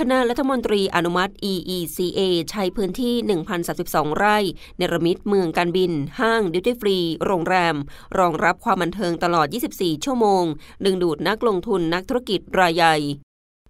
คณะรัฐมนตรีอนุมัติ EECA ใช้พื้นที่ 1,032 ไร่ เนรมิตเมืองการบิน ห้างดิวตี้ฟรี โรงแรม รองรับความบันเทิงตลอด 24 ชั่วโมง ดึงดูดนักลงทุนนักธุรกิจรายใหญ่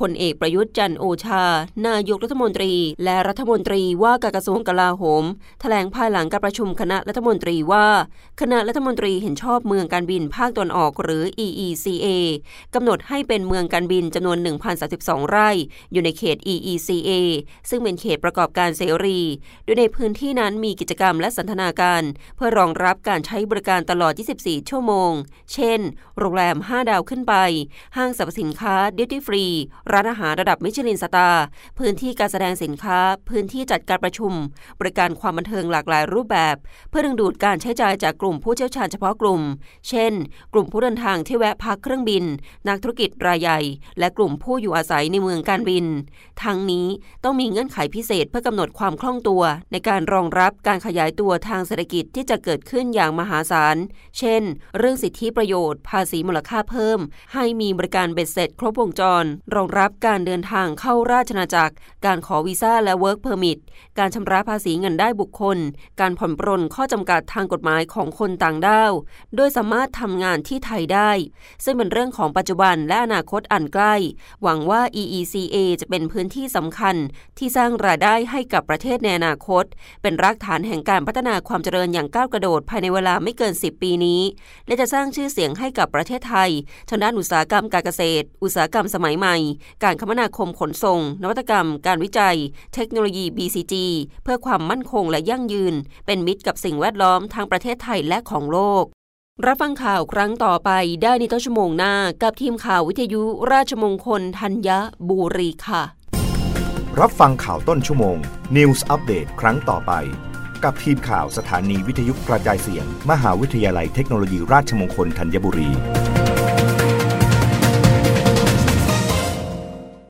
พลเอกประยุทธ์จันโอชา นายกรัฐมนตรี และรัฐมนตรีว่าการกระทรวงกลาโหม แถลงภายหลังการประชุมคณะรัฐมนตรีว่า คณะรัฐมนตรีเห็นชอบเมืองการบินภาคตะวันออกหรือ EECA กำหนดให้เป็นเมืองการบินจำนวน 1,032 ไร่ อยู่ในเขต EECA ซึ่งเป็นเขตประกอบการเสรี โดยในพื้นที่นั้นมีกิจกรรมและสันทนาการ เพื่อรองรับการใช้บริการตลอด 24 ชั่วโมง เช่น โรงแรม 5 ดาวขึ้นไป ห้างสรรพสินค้าดิวตี้ฟรีร้านอาหารระดับมิชลินสตาร์พื้นที่การแสดงสินค้า พื้นที่จัดการประชุม บริการความบันเทิงหลากหลายรูปแบบ เพื่อดึงดูดการใช้จ่ายจากกลุ่มผู้เชี่ยวชาญเฉพาะกลุ่ม เช่น กลุ่มผู้เดินทางที่แวะพักเครื่องบิน นักธุรกิจรายใหญ่ และกลุ่มผู้อยู่อาศัยในเมืองการบิน ทั้งนี้ต้องมีเงื่อนไขพิเศษเพื่อกำหนดความคล่องตัว ในการรองรับการขยายตัวทางเศรษฐกิจที่จะเกิดขึ้นอย่างมหาศาล เช่น เรื่องสิทธิประโยชน์ ภาษีมูลค่าเพิ่ม ให้มีบริการเบ็ดเสร็จ ครบวงจรรองรับการเดินทางเข้าราชนาจักร การขอวีซ่าและ Work Permit การชำระภาษีเงินได้บุคคล การผ่อนปรนข้อจำกัดทางกฎหมายของคนต่างด้าว โดยสามารถทำงานที่ไทยได้ ซึ่งเป็นเรื่องของปัจจุบันและอนาคตอันใกล้ หวังว่า EECA จะเป็นพื้นที่สำคัญ ที่สร้างรายได้ให้กับประเทศในอนาคต เป็นรากฐานแห่งการพัฒนาความเจริญอย่างก้าวกระโดดภายในเวลาไม่เกิน 10 ปีนี้ และจะสร้างชื่อเสียงให้กับประเทศไทยทางด้านอุตสาหกรรมการเกษตร อุตสาหกรรมสมัยใหม่การคมนาคมขนส่ง นวัตกรรม การวิจัย เทคโนโลยี BCG เพื่อความมั่นคงและยั่งยืน เป็นมิตรกับสิ่งแวดล้อมทั้งประเทศไทยและของโลก รับฟังข่าวครั้งต่อไปได้ในต้นชั่วโมงหน้า กับทีมข่าววิทยุราชมงคลธัญบุรีค่ะ รับฟังข่าวต้นชั่วโมง News อัปเดตครั้งต่อไป กับทีมข่าวสถานีวิทยุกระจายเสียง มหาวิทยาลัยเทคโนโลยีราชมงคลธัญบุรี